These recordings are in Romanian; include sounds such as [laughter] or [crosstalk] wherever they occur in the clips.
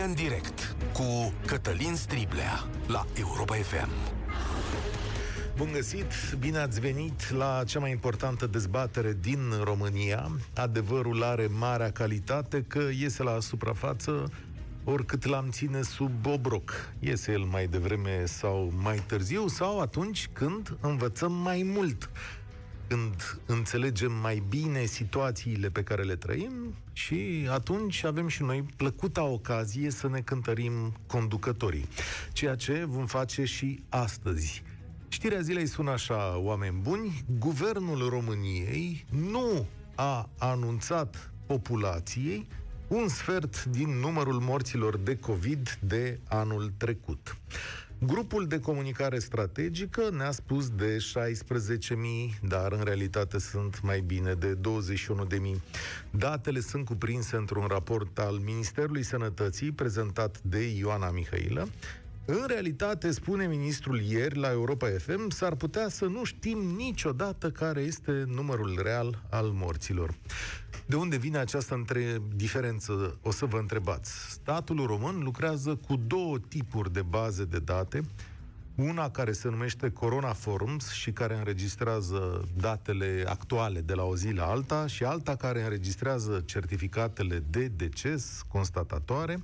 România în direct cu Cătălin Striblea la Europa FM. Bun găsit, bine ați venit la cea mai importantă dezbatere din România. Adevărul are marea calitate că iese la suprafață oricât l-am ține sub obroc. Iese el mai devreme sau mai târziu sau atunci când învățăm mai mult când înțelegem mai bine situațiile pe care le trăim și atunci avem și noi plăcuta ocazie să ne cântărim conducătorii. Ceea ce vom face și astăzi. Știrea zilei sună așa, oameni buni, Guvernul României nu a anunțat populației un sfert din numărul morților de COVID de anul trecut. Grupul de comunicare strategică ne-a spus de 16.000, dar în realitate sunt mai bine de 21.000. Datele sunt cuprinse într-un raport al Ministerului Sănătății prezentat de Ioana Mihailă, în realitate, spune ministrul ieri la Europa FM, s-ar putea să nu știm niciodată care este numărul real al morților. De unde vine această între diferență, o să vă întrebați. Statul român lucrează cu două tipuri de baze de date, una care se numește Corona Forums și care înregistrează datele actuale de la o zi la alta și alta care înregistrează certificatele de deces constatatoare.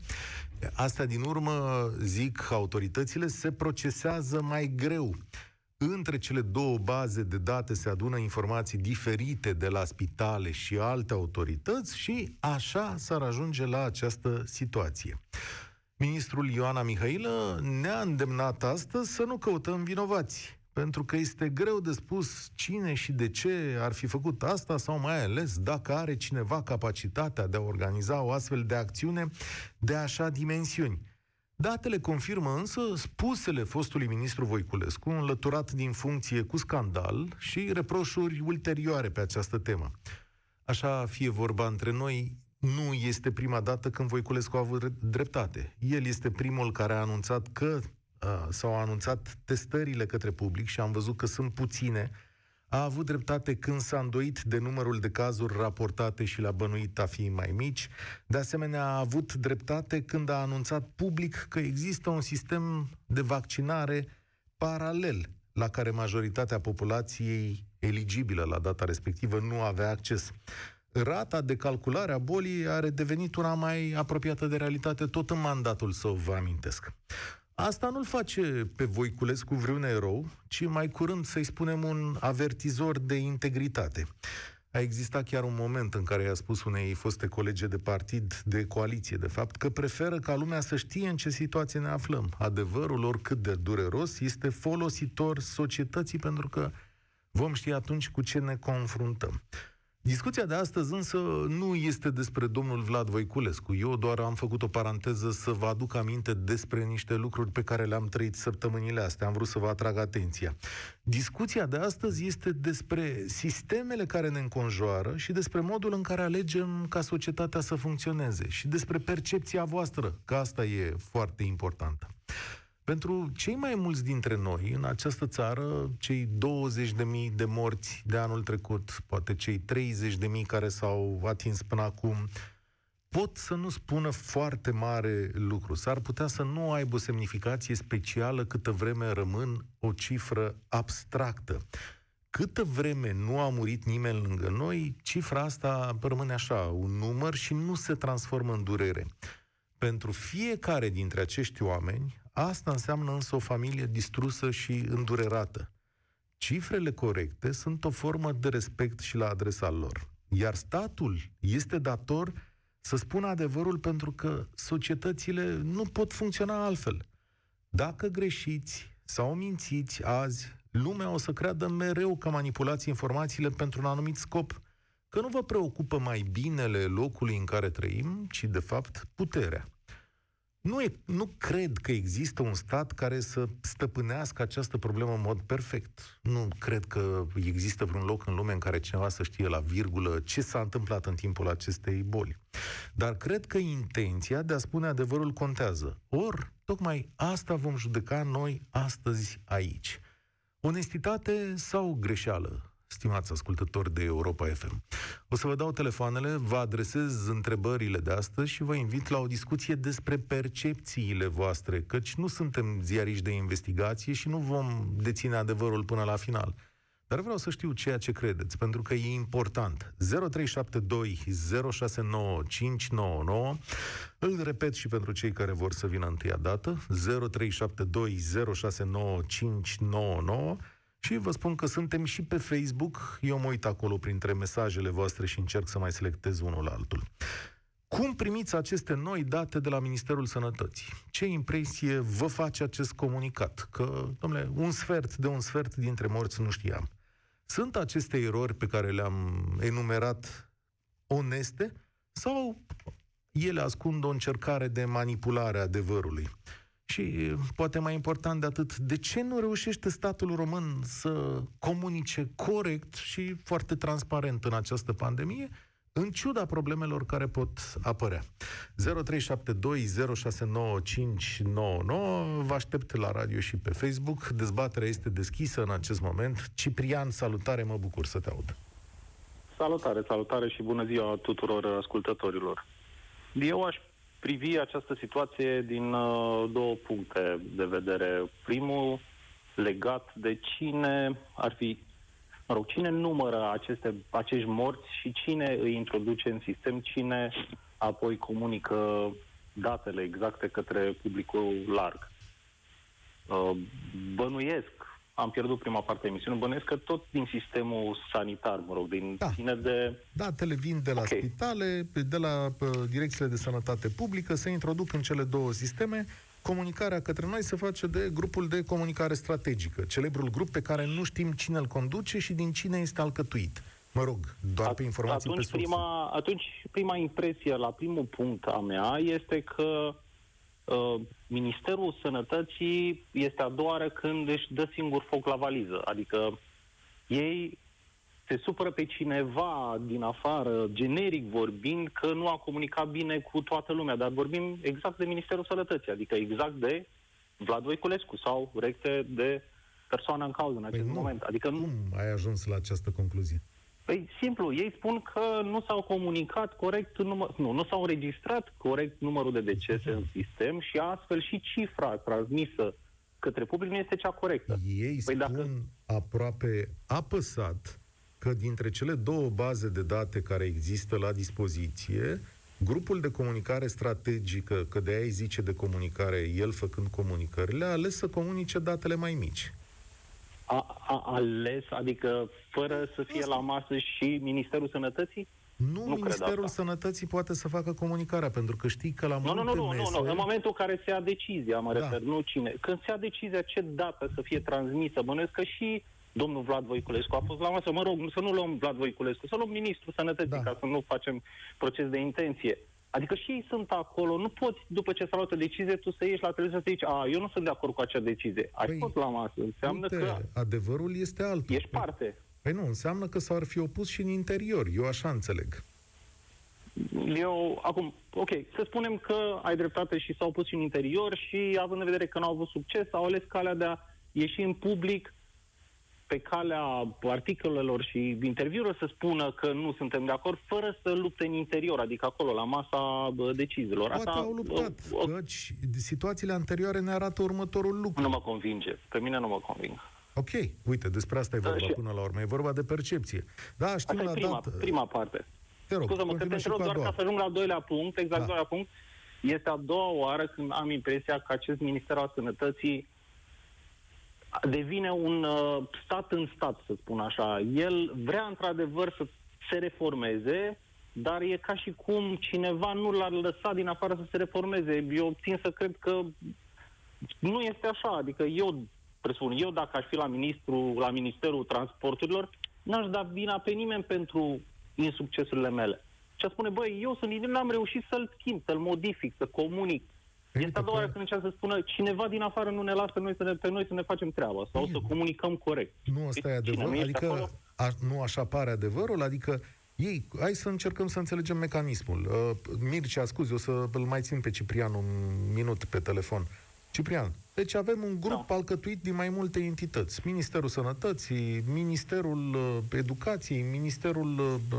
Asta din urmă, zic autoritățile, se procesează mai greu între cele două baze de date se adună informații diferite de la spitale și alte autorități și așa s-ar ajunge la această situație. Ministrul Ioana Mihailă ne-a îndemnat astăzi să nu căutăm vinovați, pentru că este greu de spus cine și de ce ar fi făcut asta sau mai ales dacă are cineva capacitatea de a organiza o astfel de acțiune de așa dimensiuni. Datele confirmă însă spusele fostului ministru Voiculescu, înlăturat din funcție cu scandal și reproșuri ulterioare pe această temă. Așa fie vorba între noi, nu este prima dată când Voiculescu a avut dreptate. El este primul care a anunțat că s-au anunțat testările către public și am văzut că sunt puține, a avut dreptate când s-a îndoit de numărul de cazuri raportate și l-a bănuit a fi mai mici. De asemenea, a avut dreptate când a anunțat public că există un sistem de vaccinare paralel la care majoritatea populației eligibilă la data respectivă nu avea acces. Rata de calculare a bolii are devenit una mai apropiată de realitate tot în mandatul său, vă amintesc. Asta nu-l face pe Voiculescu vreun erou, ci mai curând să-i spunem un avertizor de integritate. A existat chiar un moment în care i-a spus unei foste colege de partid, de coaliție, de fapt, că preferă ca lumea să știe în ce situație ne aflăm. Adevărul, oricât de dureros, este folositor societății pentru că vom ști atunci cu ce ne confruntăm. Discuția de astăzi însă nu este despre domnul Vlad Voiculescu. Eu doar am făcut o paranteză să vă aduc aminte despre niște lucruri pe care le-am trăit săptămânile astea. Am vrut să vă atrag atenția. Discuția de astăzi este despre sistemele care ne înconjoară și despre modul în care alegem ca societatea să funcționeze și despre percepția voastră, că asta e foarte importantă. Pentru cei mai mulți dintre noi în această țară, cei 20.000 de morți de anul trecut, poate cei 30.000 care s-au atins până acum, pot să nu spună foarte mare lucru. S-ar putea să nu aibă o semnificație specială câtă vreme rămân o cifră abstractă. Câtă vreme nu a murit nimeni lângă noi, cifra asta rămâne așa, un număr și nu se transformă în durere. Pentru fiecare dintre acești oameni, Asta înseamnă însă o familie distrusă și îndurerată. Cifrele corecte sunt o formă de respect și la adresa lor. Iar statul este dator să spună adevărul pentru că societățile nu pot funcționa altfel. Dacă greșiți sau mințiți azi, lumea o să creadă mereu că manipulați informațiile pentru un anumit scop, că nu vă preocupă mai binele locului în care trăim, ci de fapt puterea. Nu, e, nu cred că există un stat care să stăpânească această problemă în mod perfect. Nu cred că există vreun loc în lume în care cineva să știe la virgulă ce s-a întâmplat în timpul acestei boli. Dar cred că intenția de a spune adevărul contează. Or, tocmai asta vom judeca noi astăzi aici. Onestitate sau greșeală? Stimați ascultători de Europa FM. O să vă dau telefoanele, vă adresez întrebările de astăzi și vă invit la o discuție despre percepțiile voastre, căci nu suntem ziariști de investigație și nu vom deține adevărul până la final. Dar vreau să știu ceea ce credeți, pentru că e important. 0372 069599 Îl repet și pentru cei care vor să vină întâia dată. 0372 069599 și vă spun că suntem și pe Facebook. Eu mă uit acolo printre mesajele voastre și încerc să mai selectez unul altul. Cum primiți aceste noi date de la Ministerul Sănătății? Ce impresie vă face acest comunicat? Că, domnule, un sfert de un sfert dintre morți nu știam. Sunt aceste erori pe care le-am enumerat oneste sau ele ascund o încercare de manipulare a adevărului? Și poate mai important de atât, de ce nu reușește statul român să comunice corect și foarte transparent în această pandemie, în ciuda problemelor care pot apărea. 0372069599 Vă aștept la radio și pe Facebook. Dezbaterea este deschisă în acest moment. Ciprian, salutare, mă bucur să te aud. Salutare, salutare și bună ziua tuturor ascultătorilor. Eu aș privi această situație din uh, două puncte de vedere. Primul, legat de cine ar fi, mă rog, cine numără aceste, acești morți și cine îi introduce în sistem, cine apoi comunică datele exacte către publicul larg. Uh, bănuiesc am pierdut prima parte a emisiunii, bănuiesc că tot din sistemul sanitar, mă rog, din da. ține de... Datele vin de la okay. spitale, de la uh, direcțiile de sănătate publică, se introduc în cele două sisteme, comunicarea către noi se face de grupul de comunicare strategică, celebrul grup pe care nu știm cine îl conduce și din cine este alcătuit. Mă rog, doar pe informații atunci, pe prima, atunci, prima impresie la primul punct a mea este că Uh, Ministerul Sănătății este a doua oară când își dă singur foc la valiză. Adică ei se supără pe cineva din afară, generic vorbind, că nu a comunicat bine cu toată lumea, dar vorbim exact de Ministerul Sănătății, adică exact de Vlad Voiculescu sau recte de persoana în cauză în acest păi nu. moment. Adică nu... Cum ai ajuns la această concluzie? Păi simplu, ei spun că nu s-au comunicat corect, număr, nu, nu s-au înregistrat corect numărul de decese în sistem și astfel și cifra transmisă către public nu este cea corectă. Ei păi spun dacă... aproape apăsat că dintre cele două baze de date care există la dispoziție, grupul de comunicare strategică, că de aia zice de comunicare, el făcând comunicările, a ales să comunice datele mai mici a, a ales, adică fără să fie la masă și Ministerul Sănătății? Nu, nu Ministerul Sănătății poate să facă comunicarea, pentru că știi că la nu, multe nu, nu, mese... nu, nu, în momentul în care se ia decizia, mă da. refer, nu cine. Când se ia decizia ce dată să fie transmisă, bănuiesc că și domnul Vlad Voiculescu a fost la masă, mă rog, să nu luăm Vlad Voiculescu, să luăm Ministrul Sănătății, da. ca să nu facem proces de intenție. Adică și ei sunt acolo, nu poți, după ce s-a luat o decizie, tu să ieși la televiziune să zici, a, eu nu sunt de acord cu acea decizie. Ai păi, fost la masă, înseamnă uite, că... adevărul este altul. Ești păi- parte. Păi nu, înseamnă că s-ar fi opus și în interior, eu așa înțeleg. Eu, acum, ok, să spunem că ai dreptate și s-au opus și în interior și, având în vedere că n-au avut succes, au ales calea de a ieși în public pe calea articolelor și interviurilor să spună că nu suntem de acord, fără să lupte în interior, adică acolo, la masa deciziilor. Poate Asta, au luptat, o, o, căci situațiile anterioare ne arată următorul lucru. Nu mă convinge. Pe mine nu mă conving. Ok, uite, despre asta e da, vorba da, până la urmă. E vorba de percepție. Da, știm asta la prima, dată... prima parte. Te rog, Scuză-mă, că te întreb doar ca să ajung la al doilea punct, exact da. doilea punct. Este a doua oară când am impresia că acest Minister al Sănătății devine un uh, stat în stat, să spun așa. El vrea într-adevăr să se reformeze, dar e ca și cum cineva nu l-ar lăsa din afară să se reformeze. Eu țin să cred că nu este așa. Adică eu, presupun, eu dacă aș fi la, ministru, la Ministerul Transporturilor, n-aș da vina pe nimeni pentru insuccesurile mele. Și a spune, băi, eu sunt n-am reușit să-l schimb, să-l modific, să comunic, este a doua oară când încearcă să spună cineva din afară nu ne lasă noi să ne, pe noi să ne facem treaba sau Bine. să comunicăm corect. Nu asta e adevărul? Adică a, nu așa pare adevărul? Adică ei, hai să încercăm să înțelegem mecanismul. Uh, Mircea, scuze, o să îl mai țin pe Ciprian un minut pe telefon. Ciprian, deci avem un grup Da. alcătuit din mai multe entități. Ministerul Sănătății, Ministerul uh, Educației, Ministerul uh,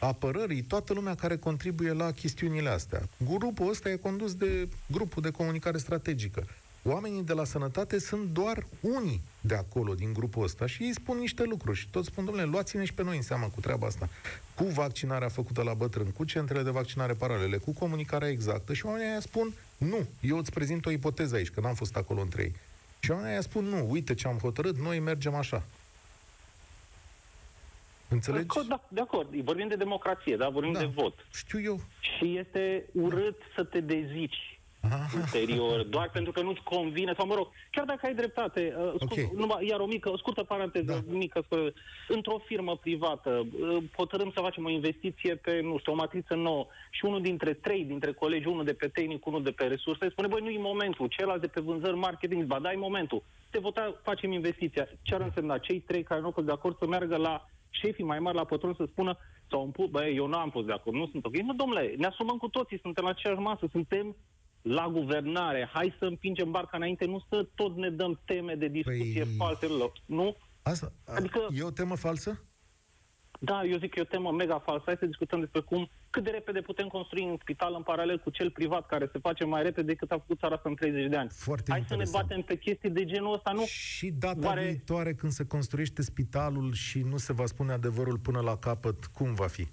Apărării, toată lumea care contribuie la chestiunile astea. Grupul ăsta e condus de grupul de comunicare strategică. Oamenii de la sănătate sunt doar unii de acolo, din grupul ăsta, și ei spun niște lucruri. Și toți spun, domnule, luați-ne și pe noi în seamă cu treaba asta. Cu vaccinarea făcută la bătrân, cu centrele de vaccinare paralele, cu comunicarea exactă. Și oamenii aia spun, nu, eu îți prezint o ipoteză aici, că n-am fost acolo între ei. Și oamenii aia spun, nu, uite ce am hotărât, noi mergem așa. Înțelegi? Păi, Da, de acord. Vorbim de democrație, da? Vorbim Da. de vot. Știu eu. Și este urât să te dezici ulterior, doar pentru că nu-ți convine, sau mă rog, chiar dacă ai dreptate, uh, scurt, Ok. numai, iar o mică, o scurtă paranteză, Da. mică, scurtă, într-o firmă privată, uh, hotărâm să facem o investiție pe, nu știu, o matriță nouă și unul dintre trei dintre colegi, unul de pe tehnic, unul de pe resurse, spune, băi, nu e momentul, celălalt de pe vânzări, marketing, ba da, e momentul. Te vota, facem investiția. Ce ar însemna? Cei trei care nu au fost de acord să meargă la șefii mai mari, la patron, să spună, sau un put, băi, eu nu am fost de acord, nu sunt ok. Nu, domnule, ne asumăm cu toții, suntem la aceeași masă, suntem la guvernare, hai să împingem barca înainte, nu să tot ne dăm teme de discuție Păi- false, nu? Asta Adică- e o temă falsă? Da, eu zic că e o temă mega falsă. Hai să discutăm despre cum, cât de repede putem construi un spital în paralel cu cel privat care se face mai repede decât a făcut țara asta în 30 de ani. Foarte Hai să ne interesant. batem pe chestii de genul ăsta, nu? Și data Oare- viitoare când se construiește spitalul și nu se va spune adevărul până la capăt, cum va fi?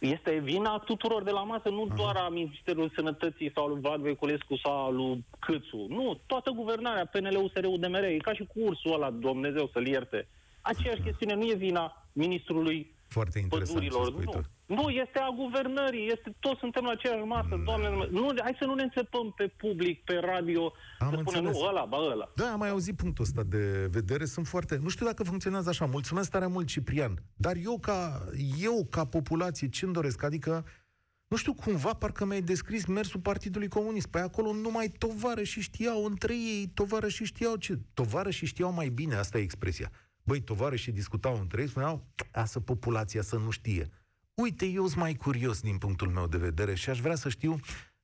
Este vina tuturor de la masă, nu doar a Ministerului Sănătății sau al lui Vlad Voiculescu sau al lui Câțu. Nu, toată guvernarea, PNL, USR, UDMR, e ca și cu ursul ăla, Dumnezeu să-l ierte. Aceeași chestiune nu e vina ministrului Foarte interesant ce pădurilor. spui Nu. tu. nu, este a guvernării, este, toți suntem la aceeași masă, Da. doamne, nu, hai să nu ne înțepăm pe public, pe radio, Am să spunem, înțeles. nu, ăla, ba ăla. Da, am mai auzit punctul ăsta de vedere, sunt foarte... Nu știu dacă funcționează așa, mulțumesc tare mult, Ciprian, dar eu ca, eu ca populație ce-mi doresc? Adică, nu știu, cumva parcă mi-ai descris mersul Partidului Comunist. Pe acolo numai tovară și știau între ei, tovară și știau ce... Tovară și știau mai bine, asta e expresia. Băi, tovară și discutau între ei, spuneau, lasă populația să nu știe. Uite, eu sunt mai curios din punctul meu de vedere și aș vrea să știu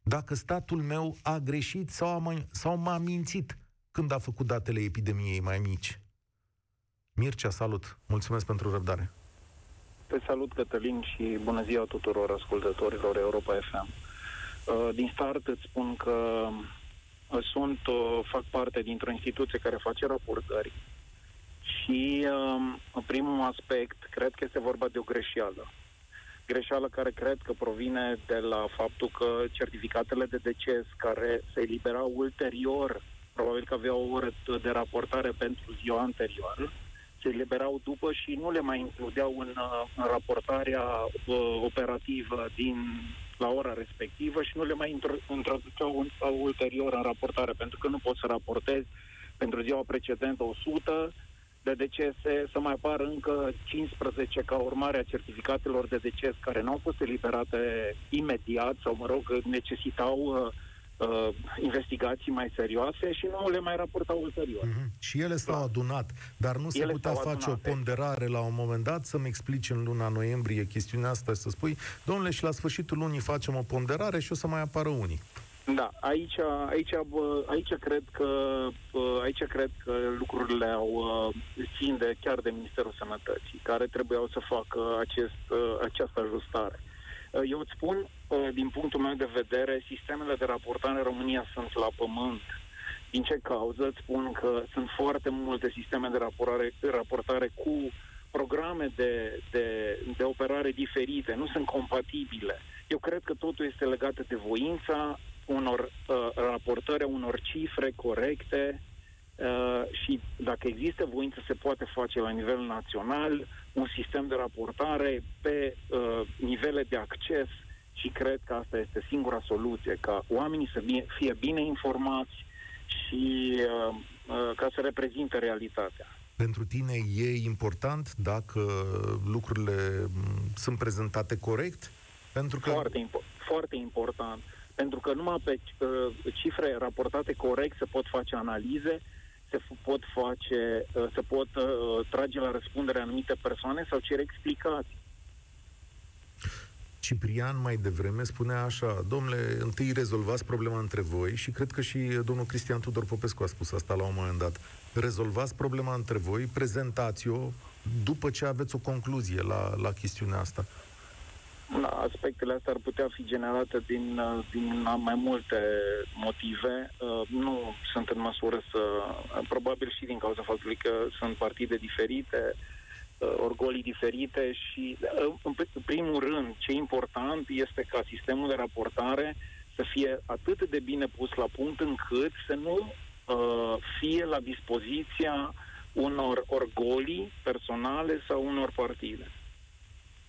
dacă statul meu a greșit sau, a mai, sau m-a mințit când a făcut datele epidemiei mai mici. Mircea, salut! Mulțumesc pentru răbdare. Te salut, Cătălin, și bună ziua tuturor ascultătorilor Europa FM. Uh, Din start îți spun că uh, sunt, uh, fac parte dintr-o instituție care face raportări și um, în primul aspect cred că este vorba de o greșeală. Greșeală care cred că provine de la faptul că certificatele de deces care se eliberau ulterior, probabil că aveau o oră de raportare pentru ziua anterioară, se eliberau după și nu le mai includeau în, uh, în raportarea uh, operativă din la ora respectivă și nu le mai intro- introduceau în, sau ulterior în raportare, pentru că nu poți să raportezi pentru ziua precedentă 100 de decese, să mai apară încă 15 ca urmare a certificatelor de deces care nu au fost eliberate imediat sau, mă rog, necesitau uh, uh, investigații mai serioase și nu le mai raportau ulterior. Mm-hmm. Și ele s-au adunat, dar nu se Ele putea s-au face adunat, o ponderare la un moment dat, să-mi explici în luna noiembrie chestiunea asta și să spui, domnule, și la sfârșitul lunii facem o ponderare și o să mai apară unii. Da, aici, aici, bă, aici cred că bă, aici cred că lucrurile au uh, țin de chiar de Ministerul Sănătății, care trebuiau să facă acest, uh, această ajustare. Uh, Eu îți spun, uh, din punctul meu de vedere, sistemele de raportare în România sunt la pământ. Din ce cauză? Îți spun că sunt foarte multe sisteme de raportare, raportare cu programe de, de, de operare diferite, nu sunt compatibile. Eu cred că totul este legat de voința unor uh, raportări, a unor cifre corecte uh, și dacă există voință se poate face la nivel național un sistem de raportare pe uh, nivele de acces și cred că asta este singura soluție, ca oamenii să fie, fie bine informați și uh, uh, ca să reprezinte realitatea. Pentru tine e important dacă lucrurile m, sunt prezentate corect? Pentru că Foarte, impo- foarte important. Pentru că numai pe uh, cifre raportate corect se pot face analize, se f- pot face, uh, se pot uh, trage la răspundere anumite persoane sau cere explicații. Ciprian mai devreme spunea așa, domnule, întâi rezolvați problema între voi și cred că și domnul Cristian Tudor Popescu a spus asta la un moment dat. Rezolvați problema între voi, prezentați-o după ce aveți o concluzie la, la chestiunea asta. Da, aspectele astea ar putea fi generate din, uh, din mai multe motive. Uh, nu sunt în măsură să... Probabil și din cauza faptului că sunt partide diferite, uh, orgolii diferite și, în primul rând, ce important este ca sistemul de raportare să fie atât de bine pus la punct încât să nu fie la dispoziția unor orgolii personale sau unor partide.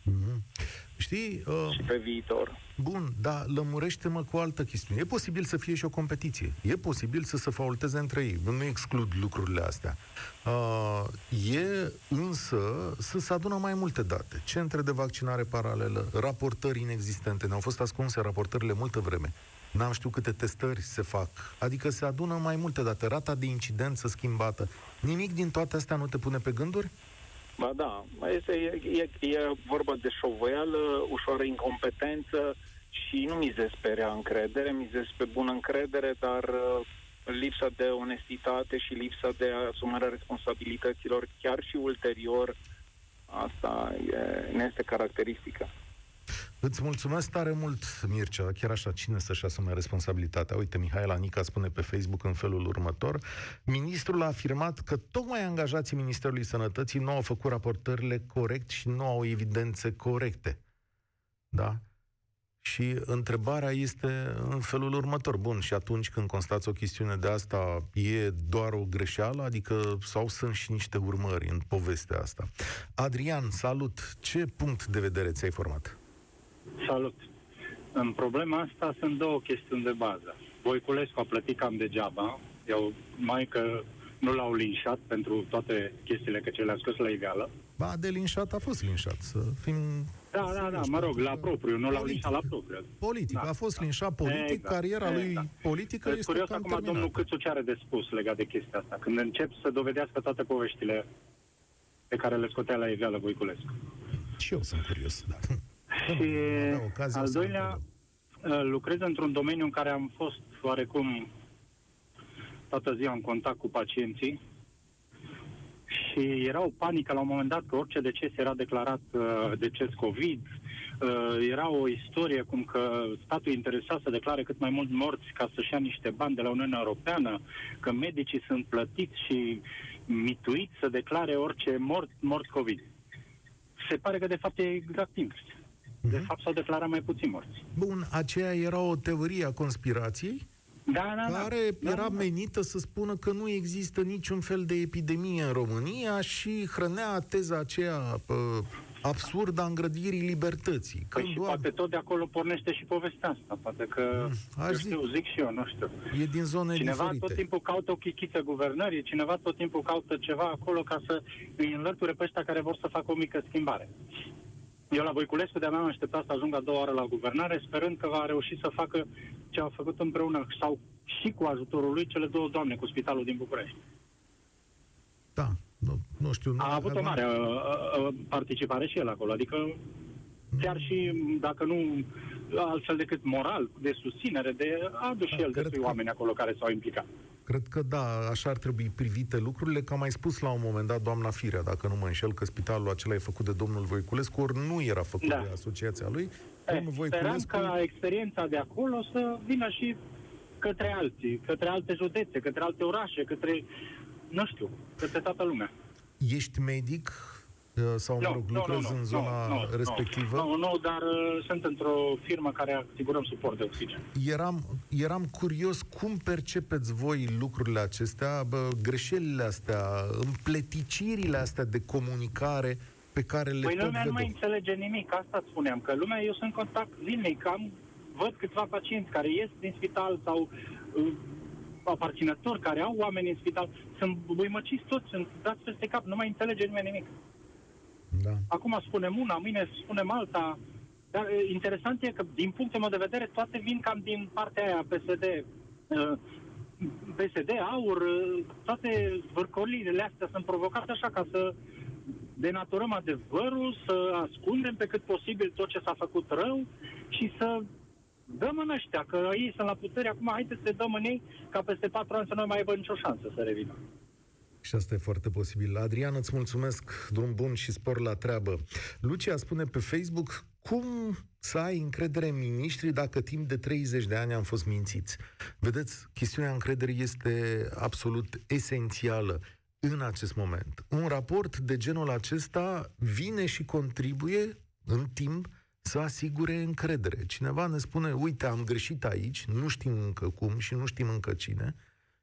Mm-hmm. Știi? Uh, și pe viitor. Bun, dar lămurește-mă cu o altă chestiune. E posibil să fie și o competiție. E posibil să se faulteze între ei. Nu exclud lucrurile astea. Uh, e însă să se adună mai multe date. Centre de vaccinare paralelă, raportări inexistente. Ne-au fost ascunse raportările multă vreme. N-am știut câte testări se fac. Adică se adună mai multe date. Rata de incidență schimbată. Nimic din toate astea nu te pune pe gânduri? Ba da, este, e, e, e vorba de șovoială, ușoară incompetență și nu mizez pe rea încredere, mizez pe bună încredere, dar uh, lipsa de onestitate și lipsa de asumarea responsabilităților, chiar și ulterior, asta e, ne este caracteristică. Îți mulțumesc tare mult, Mircea. Chiar așa, cine să-și asume responsabilitatea? Uite, Mihaela Anica spune pe Facebook în felul următor. Ministrul a afirmat că tocmai angajații Ministerului Sănătății nu au făcut raportările corect și nu au evidențe corecte. Da? Și întrebarea este în felul următor. Bun, și atunci când constați o chestiune de asta, e doar o greșeală? Adică, sau sunt și niște urmări în povestea asta? Adrian, salut! Ce punct de vedere ți-ai format? Salut! În problema asta sunt două chestiuni de bază. Voiculescu a plătit cam degeaba, eu mai că nu l-au linșat pentru toate chestiile că ce le-a scos la iveală. Ba, de linșat a fost linșat, să fim... Da, da, da, mă rog, la propriu, nu l-au linșat la propriu. Politic, da, a fost da. linșat politic, exact, cariera exact. lui politică este curios cam acum terminată. domnul Câțu ce are de spus legat de chestia asta, când încep să dovedească toate poveștile pe care le scotea la iveală Voiculescu. Și eu sunt curios, da. Și al doilea, uh, lucrez într-un domeniu în care am fost oarecum toată ziua în contact cu pacienții și era o panică la un moment dat că orice deces era declarat uh, deces COVID, uh, era o istorie cum că statul interesa să declare cât mai mult morți ca să-și ia niște bani de la Uniunea Europeană, că medicii sunt plătiți și mituiți să declare orice mort, mort COVID. Se pare că de fapt e exact invers. De mhm. fapt, s-au declarat mai puțin morți. Bun, aceea era o teorie a conspirației? Da, da, da. care da, era da, menită să spună că nu există niciun fel de epidemie în România și hrănea teza aceea pă, absurdă a îngrădirii libertății. Păi și doar... poate tot de acolo pornește și povestea asta. Poate că, mm, eu știu, zic. zic și eu, nu știu. E din zone Cineva diferite. tot timpul caută o chichiță guvernării, cineva tot timpul caută ceva acolo ca să îi înlăture pe ăștia care vor să facă o mică schimbare. Eu la Voiculescu de-a mea am așteptat să ajung a doua oară la guvernare, sperând că va reuși să facă ce au făcut împreună sau și cu ajutorul lui cele două doamne cu spitalul din București. Da, nu, nu știu. Nu a avut o mare a, uh, a, uh, uh, participare și el acolo, adică chiar și dacă nu altfel decât moral, de susținere, de a adus da, și el destui că... oameni acolo care s-au implicat. Cred că da, așa ar trebui privite lucrurile, că am mai spus la un moment dat doamna Firea, dacă nu mă înșel, că spitalul acela e făcut de domnul Voiculescu, ori nu era făcut da. de asociația lui. E, domnul Voiculescu... Speram ca experiența de acolo să vină și către alții, către alte județe, către alte orașe, către, nu știu, către toată lumea. Ești medic? Uh, sau, mă rog, no, lucrezi no, no, în zona no, no, respectivă? Nu, nu, dar uh, sunt într-o firmă care asigurăm suport de oxigen. Eram, eram curios cum percepeți voi lucrurile acestea, bă, greșelile astea, împleticirile astea de comunicare pe care le Păi lumea nu mai înțelege nimic, asta spuneam, că lumea, eu sunt în contact zilnic, am, văd câțiva pacienți care ies din spital sau uh, aparținători care au oameni în spital, sunt buimăciți toți, sunt dați peste cap, nu mai înțelege nimeni nimic. Da. Acum spunem una, mâine spunem alta. Dar interesant e că, din punctul meu de vedere, toate vin cam din partea aia PSD. PSD, AUR, toate vârcolile astea sunt provocate așa ca să denaturăm adevărul, să ascundem pe cât posibil tot ce s-a făcut rău și să dăm în ăștia, că ei sunt la putere, acum haideți să dăm în ei ca peste patru ani să nu mai aibă nicio șansă să revină. Și asta e foarte posibil. Adrian, îți mulțumesc, drum bun și spor la treabă. Lucia spune pe Facebook, cum să ai încredere în miniștri dacă timp de 30 de ani am fost mințiți? Vedeți, chestiunea încrederii este absolut esențială în acest moment. Un raport de genul acesta vine și contribuie în timp să asigure încredere. Cineva ne spune, uite, am greșit aici, nu știm încă cum și nu știm încă cine,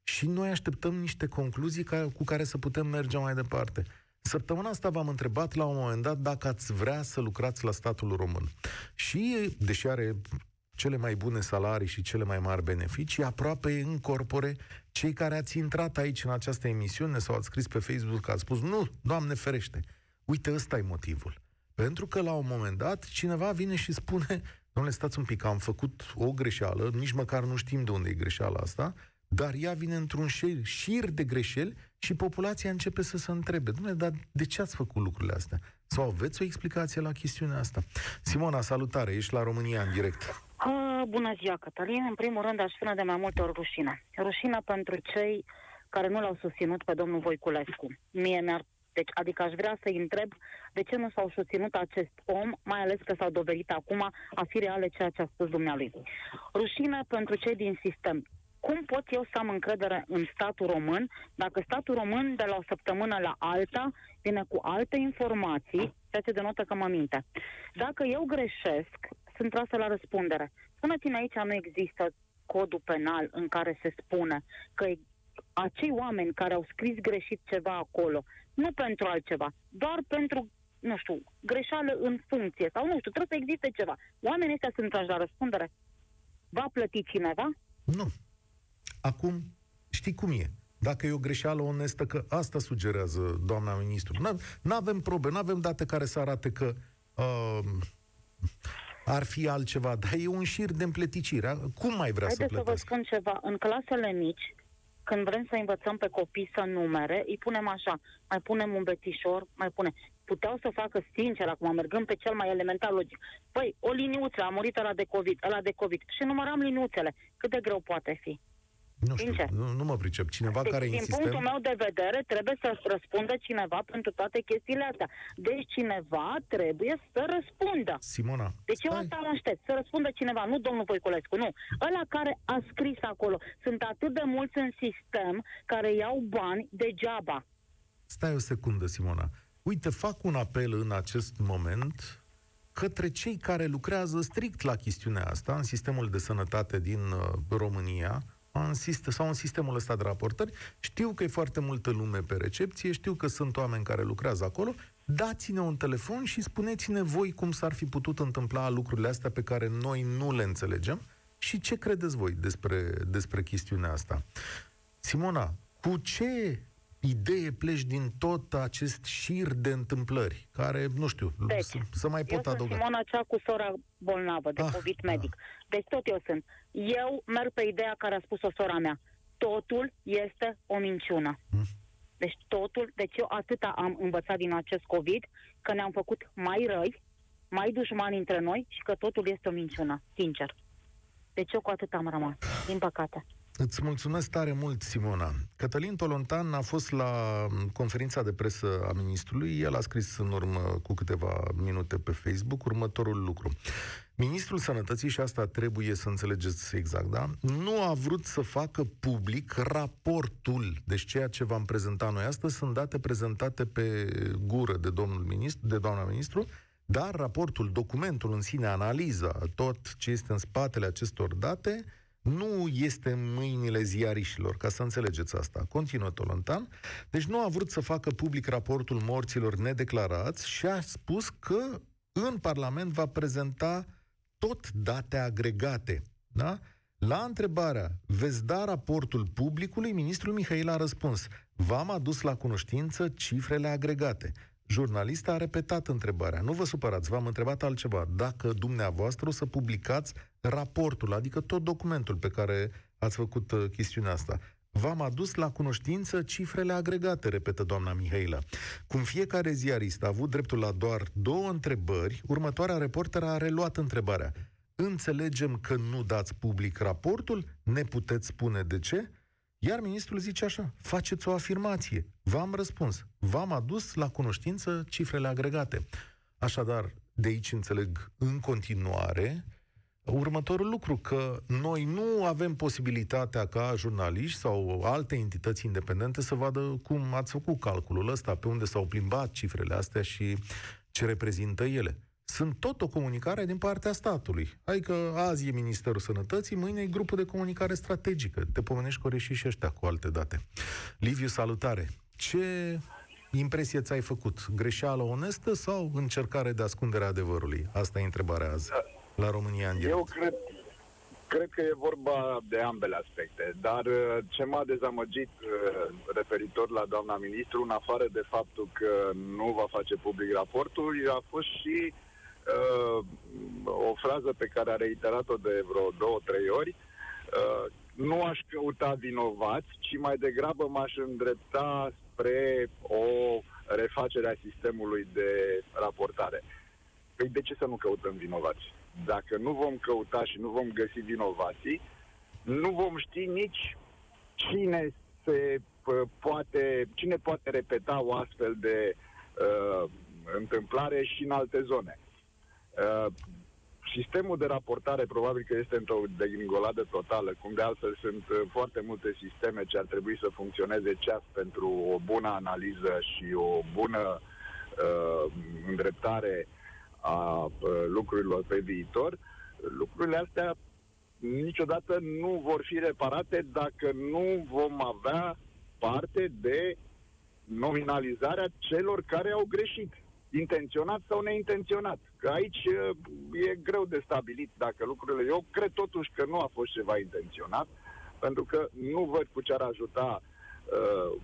și noi așteptăm niște concluzii ca, cu care să putem merge mai departe. Săptămâna asta v-am întrebat la un moment dat dacă ați vrea să lucrați la statul român. Și, deși are cele mai bune salarii și cele mai mari beneficii, aproape în corpore cei care ați intrat aici în această emisiune sau ați scris pe Facebook că ați spus, nu, Doamne ferește, uite, ăsta e motivul. Pentru că la un moment dat cineva vine și spune, domnule, stați un pic, am făcut o greșeală, nici măcar nu știm de unde e greșeala asta, dar ea vine într-un șir, șir de greșeli și populația începe să se întrebe, domnule, dar de ce ați făcut lucrurile astea? Sau aveți o explicație la chestiunea asta? Simona, salutare, ești la România în direct. Uh, bună ziua, Cătălin. În primul rând, aș spune de mai multe ori rușine. Rușine pentru cei care nu l-au susținut pe domnul Voiculescu. Mie mi-ar deci, adică aș vrea să-i întreb de ce nu s-au susținut acest om, mai ales că s-au dovedit acum a fi reale ceea ce a spus dumnealui. Rușine pentru cei din sistem. Cum pot eu să am încredere în statul român dacă statul român de la o săptămână la alta vine cu alte informații, ceea ce denotă că mă minte. Dacă eu greșesc, sunt trasă la răspundere. Spuneți-mi aici nu există codul penal în care se spune că acei oameni care au scris greșit ceva acolo, nu pentru altceva, doar pentru, nu știu, greșeală în funcție sau nu știu, trebuie să existe ceva. Oamenii ăștia sunt trași la răspundere. Va plăti cineva? Nu. Acum, știi cum e? Dacă e o greșeală onestă, că asta sugerează doamna ministru. Nu avem probe, nu avem date care să arate că uh, ar fi altceva, dar e un șir de împleticire. Cum mai vrea Haideți să plătească? să vă spun ceva. În clasele mici, când vrem să învățăm pe copii să numere, îi punem așa, mai punem un betișor, mai punem. Puteau să facă sincer, acum mergând pe cel mai elementar logic. Păi, o liniuță, a murit ăla de COVID, ăla de COVID. Și număram liniuțele. Cât de greu poate fi? Nu știu, nu, nu mă pricep. Cineva deci, care din insistă... punctul meu de vedere, trebuie să răspundă cineva pentru toate chestiile astea. Deci cineva trebuie să răspundă. Simona, Deci stai. eu asta am aștept, să răspundă cineva, nu domnul Voiculescu, nu. Ăla care a scris acolo. Sunt atât de mulți în sistem care iau bani degeaba. Stai o secundă, Simona. Uite, fac un apel în acest moment către cei care lucrează strict la chestiunea asta în sistemul de sănătate din uh, România, în sistem, sau în sistemul ăsta de raportări. Știu că e foarte multă lume pe recepție, știu că sunt oameni care lucrează acolo. Dați-ne un telefon și spuneți-ne voi cum s-ar fi putut întâmpla lucrurile astea pe care noi nu le înțelegem și ce credeți voi despre, despre chestiunea asta. Simona, cu ce idee pleci din tot acest șir de întâmplări, care, nu știu, deci, să, să mai pot eu adăuga. sunt Simona cea cu sora bolnavă de ah, COVID da. medic. Deci tot eu sunt. Eu merg pe ideea care a spus-o sora mea. Totul este o minciună. Hmm. Deci totul, deci eu atâta am învățat din acest COVID, că ne-am făcut mai răi, mai dușmani între noi și că totul este o minciună, sincer. Deci eu cu atât am rămas, din păcate. Îți mulțumesc tare mult, Simona. Cătălin Tolontan a fost la conferința de presă a ministrului. El a scris în urmă cu câteva minute pe Facebook următorul lucru. Ministrul Sănătății, și asta trebuie să înțelegeți exact, da? Nu a vrut să facă public raportul. Deci ceea ce v-am prezentat noi astăzi sunt date prezentate pe gură de domnul ministru, de doamna ministru, dar raportul, documentul în sine, analiza, tot ce este în spatele acestor date, nu este în mâinile ziarișilor, ca să înțelegeți asta. Continuă Tolontan. Deci nu a vrut să facă public raportul morților nedeclarați și a spus că în Parlament va prezenta tot date agregate. Da? La întrebarea, veți da raportul publicului, ministrul Mihail a răspuns, v-am adus la cunoștință cifrele agregate. Jurnalista a repetat întrebarea. Nu vă supărați, v-am întrebat altceva. Dacă dumneavoastră o să publicați raportul, adică tot documentul pe care ați făcut uh, chestiunea asta. V-am adus la cunoștință cifrele agregate, repetă doamna Mihaila. Cum fiecare ziarist a avut dreptul la doar două întrebări, următoarea reporteră a reluat întrebarea. Înțelegem că nu dați public raportul? Ne puteți spune de ce? Iar ministrul zice așa, faceți o afirmație. V-am răspuns. V-am adus la cunoștință cifrele agregate. Așadar, de aici înțeleg în continuare următorul lucru, că noi nu avem posibilitatea ca jurnaliști sau alte entități independente să vadă cum ați făcut calculul ăsta, pe unde s-au plimbat cifrele astea și ce reprezintă ele. Sunt tot o comunicare din partea statului. Adică azi e Ministerul Sănătății, mâine e grupul de comunicare strategică. Te pomenești cu și ăștia cu alte date. Liviu, salutare! Ce impresie ți-ai făcut? Greșeală onestă sau încercare de ascundere a adevărului? Asta e întrebarea azi la România în Eu cred, cred că e vorba de ambele aspecte, dar uh, ce m-a dezamăgit uh, referitor la doamna ministru, în afară de faptul că nu va face public raportul, a fost și uh, o frază pe care a reiterat-o de vreo două, trei ori, uh, nu aș căuta vinovați, ci mai degrabă m-aș îndrepta spre o refacere a sistemului de raportare. Păi de ce să nu căutăm vinovați? Dacă nu vom căuta și nu vom găsi vinovații, nu vom ști nici cine se poate, cine poate repeta o astfel de uh, întâmplare și în alte zone. Uh, sistemul de raportare probabil că este într-o degringoladă totală, cum de altfel sunt uh, foarte multe sisteme ce ar trebui să funcționeze ceas pentru o bună analiză și o bună uh, îndreptare a uh, lucrurilor pe viitor. Lucrurile astea niciodată nu vor fi reparate dacă nu vom avea parte de nominalizarea celor care au greșit intenționat sau neintenționat. Că aici e greu de stabilit dacă lucrurile... Eu cred totuși că nu a fost ceva intenționat, pentru că nu văd cu ce ar ajuta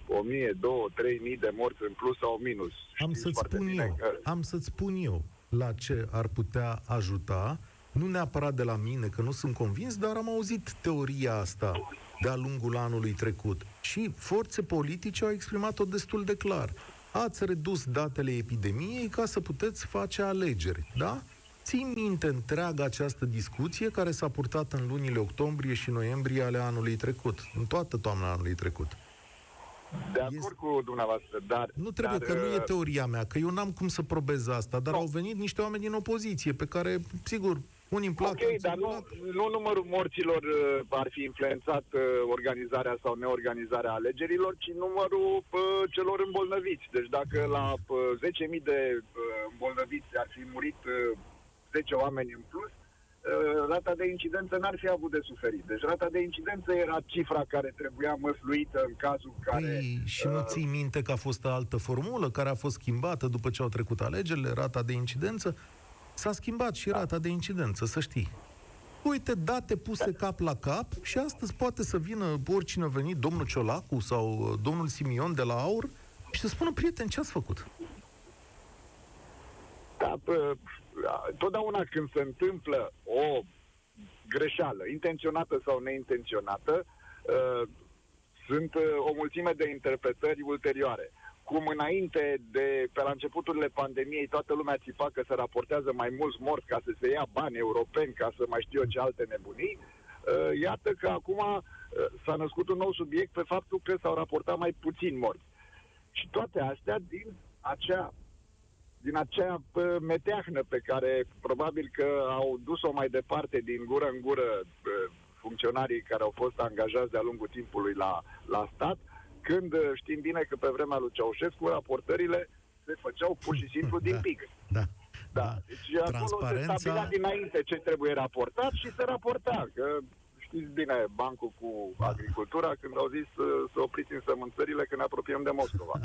uh, 1000, 2, 3000 de morți în plus sau minus. Am să-ți spun eu, că... am să-ți spun eu la ce ar putea ajuta, nu neapărat de la mine, că nu sunt convins, dar am auzit teoria asta de-a lungul anului trecut. Și forțe politice au exprimat-o destul de clar ați redus datele epidemiei ca să puteți face alegeri, da? Țin minte întreaga această discuție care s-a purtat în lunile octombrie și noiembrie ale anului trecut, în toată toamna anului trecut. De acord este... cu dumneavoastră, dar... Nu trebuie, dar, că nu e uh, teoria mea, că eu n-am cum să probez asta, dar no. au venit niște oameni din opoziție, pe care, sigur, unii îmi plac, Ok, dar nu, nu numărul morților uh, ar fi influențat uh, organizarea sau neorganizarea alegerilor, ci numărul uh, celor îmbolnăviți. Deci dacă la uh, 10.000 de uh, îmbolnăviți ar fi murit uh, 10 oameni în plus, uh, rata de incidență n-ar fi avut de suferit. Deci rata de incidență era cifra care trebuia măsluită în cazul care... Păi, și nu uh, ții minte că a fost altă formulă care a fost schimbată după ce au trecut alegerile, rata de incidență? S-a schimbat și rata de incidență, să știi. Uite, date puse cap la cap și astăzi poate să vină oricine a venit, domnul Ciolacu sau uh, domnul Simion de la AUR și să spună, prieten, ce ați făcut? Da, pă, totdeauna când se întâmplă o greșeală, intenționată sau neintenționată, uh, sunt uh, o mulțime de interpretări ulterioare cum înainte de, pe la începuturile pandemiei, toată lumea țipa că se raportează mai mulți morți ca să se ia bani europeni, ca să mai știu eu ce alte nebunii, uh, iată că acum uh, s-a născut un nou subiect pe faptul că s-au raportat mai puțini morți. Și toate astea din acea din acea uh, meteahnă pe care probabil că au dus-o mai departe din gură în gură funcționarii care au fost angajați de-a lungul timpului la, la stat, când uh, știm bine că pe vremea lui Ceaușescu raportările se făceau pur și simplu [laughs] din pic. Da. Da. da. Deci acolo se stabilea dinainte ce trebuie raportat și se raporta. Că știți bine bancul cu da. agricultura când au zis să, să opriți însămânțările când ne apropiem de Moscova.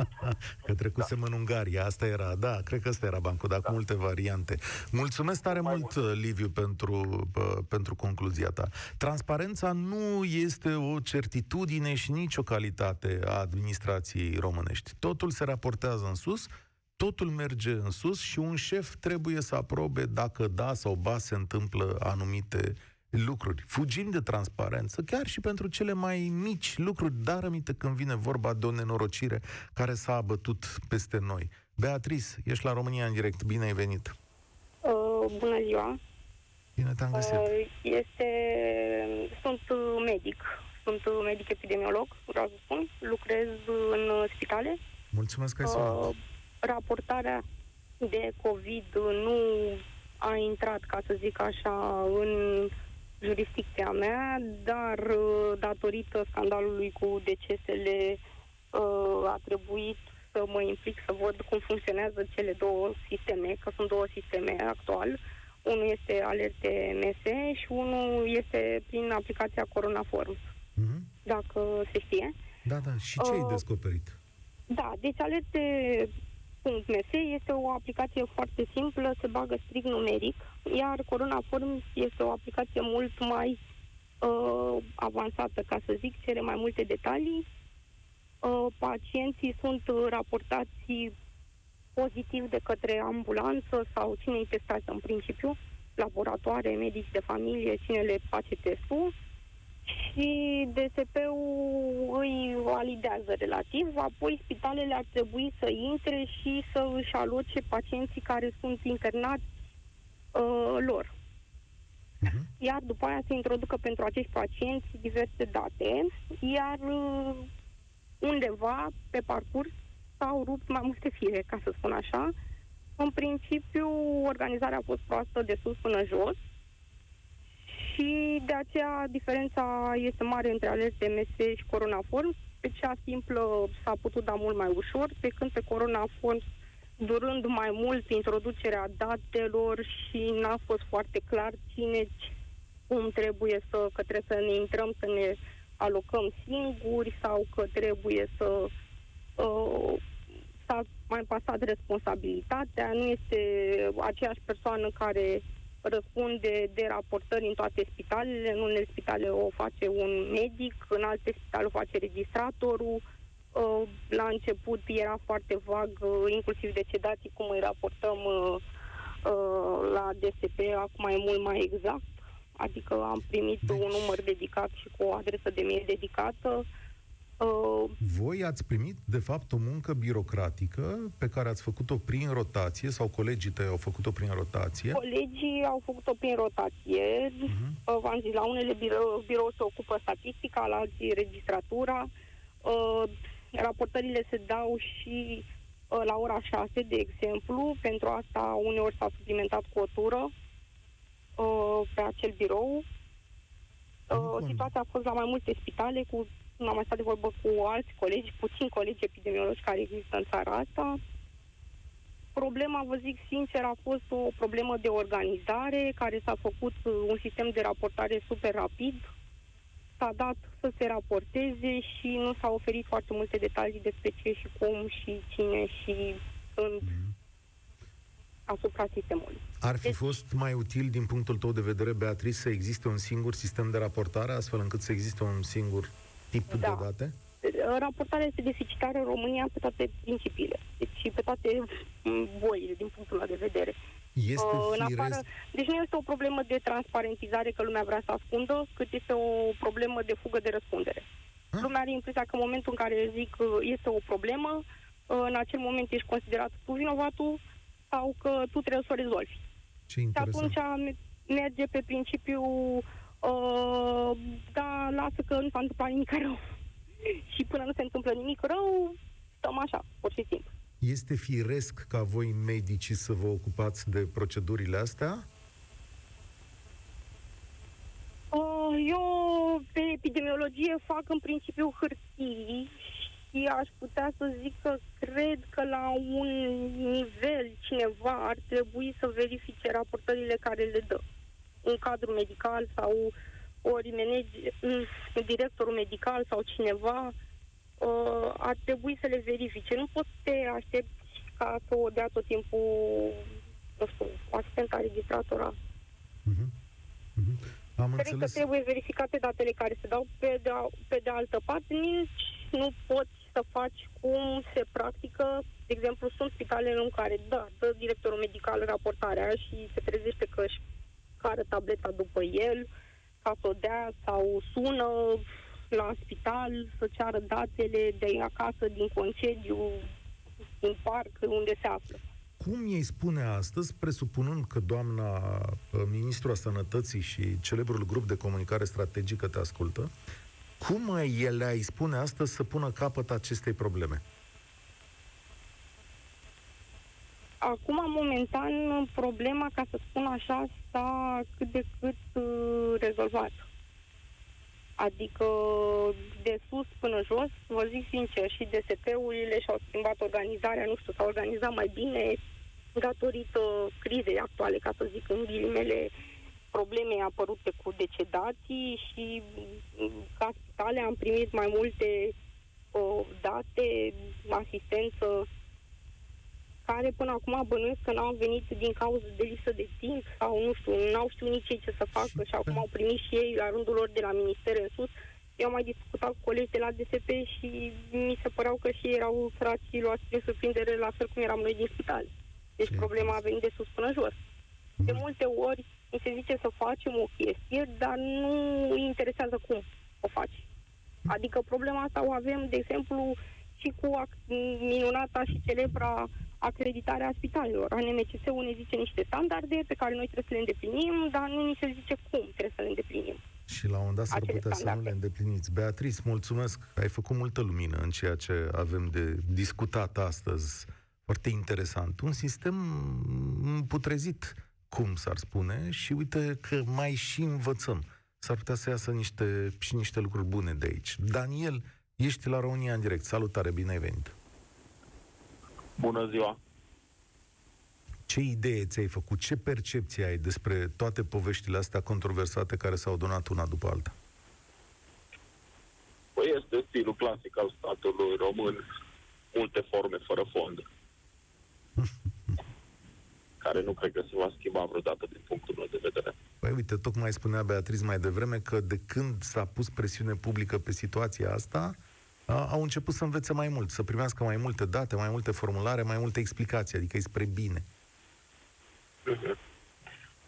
[laughs] că trecusem da. în Ungaria, asta era, da, cred că asta era bancul, dar da. cu multe variante. Mulțumesc tare Mai mult, mult, Liviu, pentru, pentru concluzia ta. Transparența nu este o certitudine și nici o calitate a administrației românești. Totul se raportează în sus, totul merge în sus și un șef trebuie să aprobe dacă da sau ba se întâmplă anumite lucruri. Fugim de transparență, chiar și pentru cele mai mici lucruri, dar aminte când vine vorba de o nenorocire care s-a abătut peste noi. Beatrice, ești la România în direct. Bine ai venit! Uh, bună ziua! Bine te-am găsit! Uh, este... Sunt medic. Sunt medic epidemiolog, vreau să spun. Lucrez în spitale. Mulțumesc că ai sunat. Uh, raportarea de COVID nu a intrat, ca să zic așa, în jurisdicția mea, dar uh, datorită scandalului cu decesele uh, a trebuit să mă implic să văd cum funcționează cele două sisteme, că sunt două sisteme actual. Unul este alerte MS și unul este prin aplicația Corona Forms, mm-hmm. dacă se știe. Da, da. Și ce uh, ai descoperit? Da, deci alerte .ms este o aplicație foarte simplă, se bagă strict numeric, iar Corona Forms este o aplicație mult mai uh, avansată, ca să zic, cere mai multe detalii. Uh, pacienții sunt raportați pozitiv de către ambulanță sau cine îi testează în principiu, laboratoare, medici de familie, cine le face testul și DSP-ul îi validează relativ, apoi spitalele ar trebui să intre și să își aloce pacienții care sunt internați uh, lor. Uh-huh. Iar după aia se introducă pentru acești pacienți diverse date, iar uh, undeva pe parcurs s-au rupt mai multe fire, ca să spun așa. În principiu, organizarea a fost proastă de sus până jos, și de aceea diferența este mare între alerte MS și Coronaform. Pe cea simplă s-a putut da mult mai ușor, pe când pe Coronaform durând mai mult introducerea datelor și n-a fost foarte clar cine cum trebuie să, că trebuie să ne intrăm, să ne alocăm singuri sau că trebuie să uh, s-a mai pasat responsabilitatea, nu este aceeași persoană care răspunde de raportări în toate spitalele. În unele spitale o face un medic, în alte spitale o face registratorul. Uh, la început era foarte vag, uh, inclusiv decedații, cum îi raportăm uh, la DSP, acum e mult mai exact. Adică am primit deci... un număr dedicat și cu o adresă de mail dedicată. Uh, Voi ați primit, de fapt, o muncă birocratică pe care ați făcut-o prin rotație sau colegii tăi au făcut-o prin rotație? Colegii au făcut-o prin rotație. Uh-huh. V-am zis, la unele birou, birou se ocupă statistica, la alții registratura. Uh, raportările se dau și uh, la ora 6, de exemplu. Pentru asta uneori s-a suplimentat cu o tură uh, pe acel birou. Uh, situația a fost la mai multe spitale cu am mai stat de vorbă cu alți colegi, puțini colegi epidemiologi care există în țara asta. Problema, vă zic sincer, a fost o problemă de organizare, care s-a făcut un sistem de raportare super rapid, s-a dat să se raporteze și nu s-au oferit foarte multe detalii despre ce și cum și cine și când mm. asupra sistemului. Ar fi deci, fost mai util, din punctul tău de vedere, Beatrice, să existe un singur sistem de raportare, astfel încât să existe un singur tip da. de date? Raportarea este deficitară în România pe toate principiile, deci și pe toate boile, din punctul ăla de vedere. Este uh, în afară, deci nu este o problemă de transparentizare că lumea vrea să ascundă, cât este o problemă de fugă de răspundere. Ha? Lumea are impresia că în momentul în care zic este o problemă, uh, în acel moment ești considerat tu vinovatul sau că tu trebuie să o rezolvi. Ce și atunci merge pe principiu Uh, dar lasă că nu s-a întâmplat nimic rău. [laughs] și până nu se întâmplă nimic rău, stăm așa, pur și simplu. Este firesc ca voi medicii să vă ocupați de procedurile astea? Uh, eu pe epidemiologie fac în principiu hârtii și aș putea să zic că cred că la un nivel cineva ar trebui să verifice raportările care le dă un cadru medical sau ori manage, directorul medical sau cineva uh, ar trebui să le verifice. Nu poți să te aștepți ca să o dea tot timpul, nu știu, asistenta registratora. Uh-huh. Uh-huh. Am Cred înțeles. că trebuie verificate datele care se dau pe de, pe de altă parte. Nici nu poți să faci cum se practică. De exemplu, sunt spitale în care, da, dă directorul medical raportarea și se trezește că își care tableta după el ca să o dea sau sună la spital să ceară datele de acasă, din concediu, din parc, unde se află. Cum ei spune astăzi, presupunând că doamna uh, ministru a sănătății și celebrul grup de comunicare strategică te ascultă, cum el îi spune astăzi să pună capăt acestei probleme? Acum, momentan, problema, ca să spun așa, s-a cât de cât uh, rezolvat. Adică de sus până jos, vă zic sincer, și DSP-urile și-au schimbat organizarea, nu știu, s-au organizat mai bine datorită crizei actuale, ca să zic în ghilimele, probleme apărute cu decedații și ca spitale am primit mai multe uh, date, asistență care până acum bănuiesc că n-au venit din cauza de lipsă de timp sau nu știu, n-au știut nici ei ce să facă și acum au primit și ei la rândul lor de la minister în sus. Eu am mai discutat cu colegi de la DSP și mi se păreau că și ei erau frații luați prin surprindere la fel cum eram noi din spital. Deci ce? problema a venit de sus până jos. De multe ori mi se zice să facem o chestie, dar nu îi interesează cum o faci. Adică problema asta o avem, de exemplu, și cu minunata și celebra acreditarea spitalelor. ANMCS-ul ne zice niște standarde pe care noi trebuie să le îndeplinim, dar nu ni se zice cum trebuie să le îndeplinim. Și la un moment dat s-ar putea standarde. să nu le îndepliniți. Beatrice, mulțumesc. Ai făcut multă lumină în ceea ce avem de discutat astăzi. Foarte interesant. Un sistem putrezit, cum s-ar spune, și uite că mai și învățăm. S-ar putea să iasă niște, și niște lucruri bune de aici. Daniel, ești la România în direct. Salutare, bine ai venit. Bună ziua! Ce idee ți-ai făcut? Ce percepție ai despre toate poveștile astea controversate care s-au donat una după alta? Păi este stilul clasic al statului român, multe forme fără fond, [laughs] care nu cred că se va schimba vreodată din punctul meu de vedere. Păi uite, tocmai spunea Beatriz mai devreme că de când s-a pus presiune publică pe situația asta, au început să învețe mai mult, să primească mai multe date, mai multe formulare, mai multe explicații, adică e spre bine. Mhm.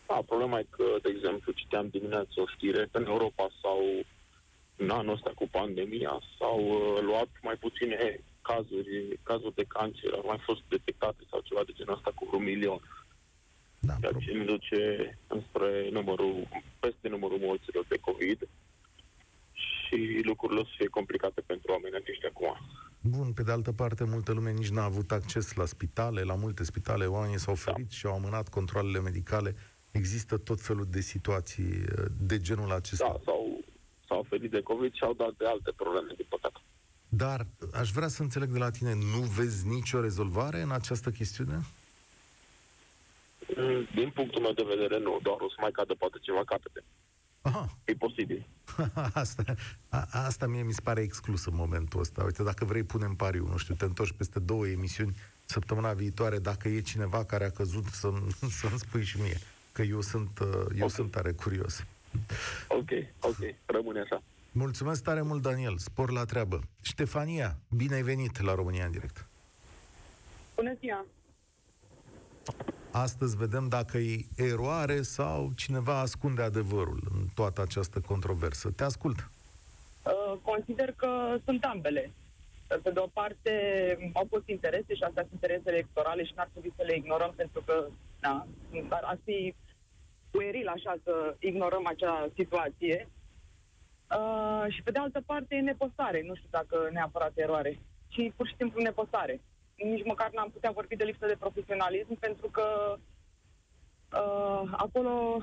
Da, problema e că, de exemplu, citeam dimineața o știre că în Europa sau în anul ăsta cu pandemia s-au uh, luat mai puține cazuri, cazuri de cancer, au mai fost detectate sau ceva de genul ăsta cu un milion. Da, ceea ce ne duce înspre numărul, peste numărul morților de COVID și lucrurile o să fie complicate pentru oamenii aceștia acum. Bun, pe de altă parte, multă lume nici n-a avut acces la spitale, la multe spitale, oamenii s-au da. ferit da. și au amânat controlele medicale. Există tot felul de situații uh, de genul acesta. Da, s-au, s-au ferit de COVID și au dat de alte probleme, din păcate. Dar aș vrea să înțeleg de la tine, nu vezi nicio rezolvare în această chestiune? Mm, din punctul meu de vedere, nu. Doar o să mai cadă poate ceva capete. Aha. E posibil. [laughs] asta, a, asta mie mi se pare exclus în momentul ăsta. Uite, dacă vrei, punem pariu, nu știu, te întorci peste două emisiuni săptămâna viitoare, dacă e cineva care a căzut, să, [laughs] să-mi spui și mie, că eu sunt, uh, eu okay. sunt tare curios. Ok, ok, rămâne așa. Mulțumesc tare mult, Daniel. Spor la treabă. Ștefania, bine ai venit la România în direct. Bună ziua! Astăzi vedem dacă e eroare sau cineva ascunde adevărul în toată această controversă. Te ascult. Uh, consider că sunt ambele. Pe de o parte, au fost interese și astea sunt interese electorale și n-ar trebui să le ignorăm pentru că da, ar fi pueril așa să ignorăm acea situație. Uh, și pe de altă parte e nepostare, nu știu dacă neapărat eroare, ci pur și simplu nepostare nici măcar n-am putea vorbi de lipsă de profesionalism, pentru că uh, acolo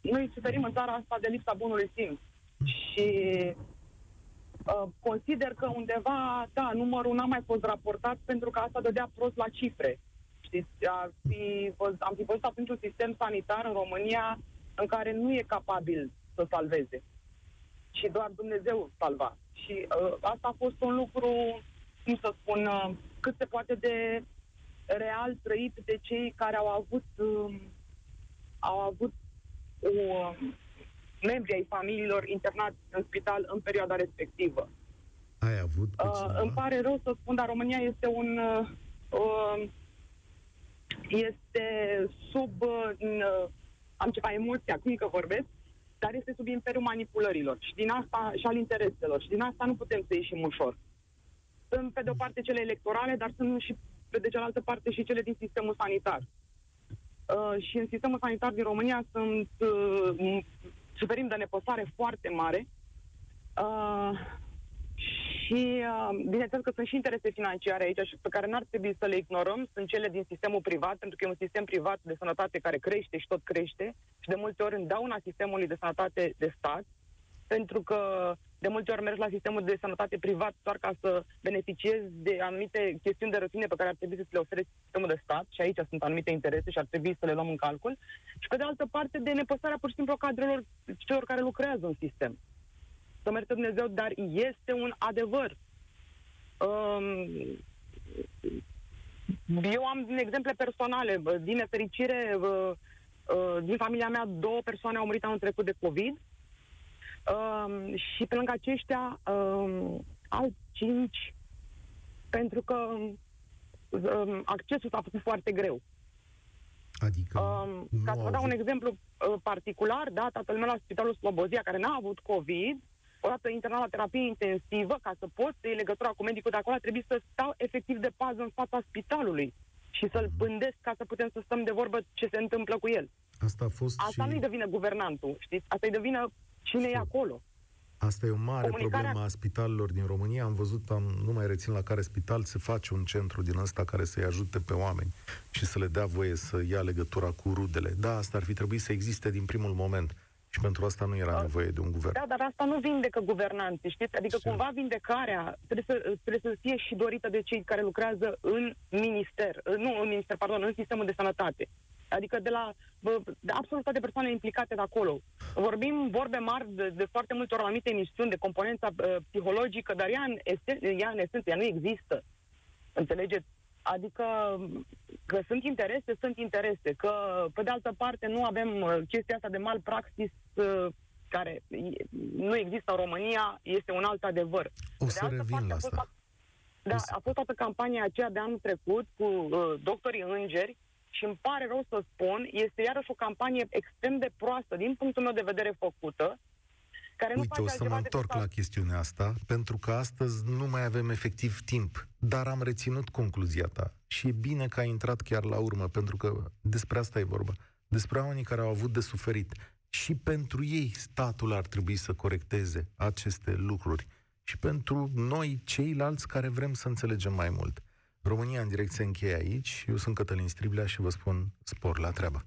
noi suferim în țara asta de lipsa bunului simț. Și uh, consider că undeva, da, numărul n-a mai fost raportat pentru că asta dădea prost la cifre. Știți, ar fi, am fi văzut atunci un sistem sanitar în România în care nu e capabil să salveze. Și doar Dumnezeu salva. Și uh, asta a fost un lucru, cum să spun, uh, cât se poate de real trăit de cei care au avut um, au avut o, um, membri ai familiilor internați în spital în perioada respectivă. Ai avut uh, Îmi pare rău să spun, dar România este un uh, uh, este sub uh, am ceva emoție acum că vorbesc dar este sub imperiul manipulărilor și din asta și al intereselor și din asta nu putem să ieșim ușor. Sunt pe de o parte cele electorale, dar sunt și pe de cealaltă parte și cele din sistemul sanitar. Uh, și în sistemul sanitar din România sunt uh, suferim de nepăsare foarte mare. Uh, și uh, bineînțeles că sunt și interese financiare aici și pe care n-ar trebui să le ignorăm, sunt cele din sistemul privat, pentru că e un sistem privat de sănătate care crește și tot crește. Și de multe ori îndauna sistemului de sănătate de stat, pentru că de multe ori mergi la sistemul de sănătate privat doar ca să beneficiezi de anumite chestiuni de rutină pe care ar trebui să le ofere sistemul de stat și aici sunt anumite interese și ar trebui să le luăm în calcul și pe de altă parte de nepăsarea pur și simplu a cadrelor celor care lucrează în sistem. Să merge Dumnezeu, dar este un adevăr. Um, eu am exemple personale. Din nefericire, uh, din familia mea, două persoane au murit anul trecut de COVID Um, și pe lângă aceștia, um, alt cinci, pentru că um, accesul s-a făcut foarte greu. Adică um, ca să vă dau un exemplu uh, particular, da, tatăl meu la Spitalul Slobozia, care n-a avut COVID, odată internat la terapie intensivă, ca să pot să iei legătura cu medicul de acolo, a trebuit să stau efectiv de pază în fața spitalului și să-l mhm. pândesc ca să putem să stăm de vorbă ce se întâmplă cu el. Asta a fost Asta și... nu-i devine guvernantul, știți? Asta-i devine Cine e acolo? Asta e o mare Comunicarea... problemă a spitalelor din România. Am văzut, am, nu mai rețin la care spital se face un centru din ăsta care să-i ajute pe oameni și să le dea voie să ia legătura cu rudele. Da, asta ar fi trebuit să existe din primul moment. Și pentru asta nu era da. nevoie de un guvern. Da, dar asta nu vindecă guvernanții, știți? Adică Sim. cumva vindecarea trebuie să, trebuie să fie și dorită de cei care lucrează în minister, nu în minister, pardon, în sistemul de sănătate. Adică de la de absolut toate persoanele implicate de acolo. Vorbim vorbe mari de, de foarte multe ori anumite emisiuni de componența uh, psihologică, dar ea în, esen, ea în esență, ea nu există. Înțelegeți? Adică că sunt interese, sunt interese. Că, pe de altă parte, nu avem uh, chestia asta de malpraxis uh, care nu există în România, este un alt adevăr. O să revin parte, la asta. da, a fost toată campania aceea de anul trecut cu uh, doctorii îngeri, și îmi pare rău să spun, este iarăși o campanie extrem de proastă din punctul meu de vedere făcută, care nu Uite, o să mă întorc la chestiunea asta, pentru că astăzi nu mai avem efectiv timp, dar am reținut concluzia ta și e bine că ai intrat chiar la urmă, pentru că despre asta e vorba, despre oamenii care au avut de suferit. Și pentru ei statul ar trebui să corecteze aceste lucruri și pentru noi, ceilalți care vrem să înțelegem mai mult. România în direct se încheie aici. Eu sunt Cătălin Striblea și vă spun spor la treabă.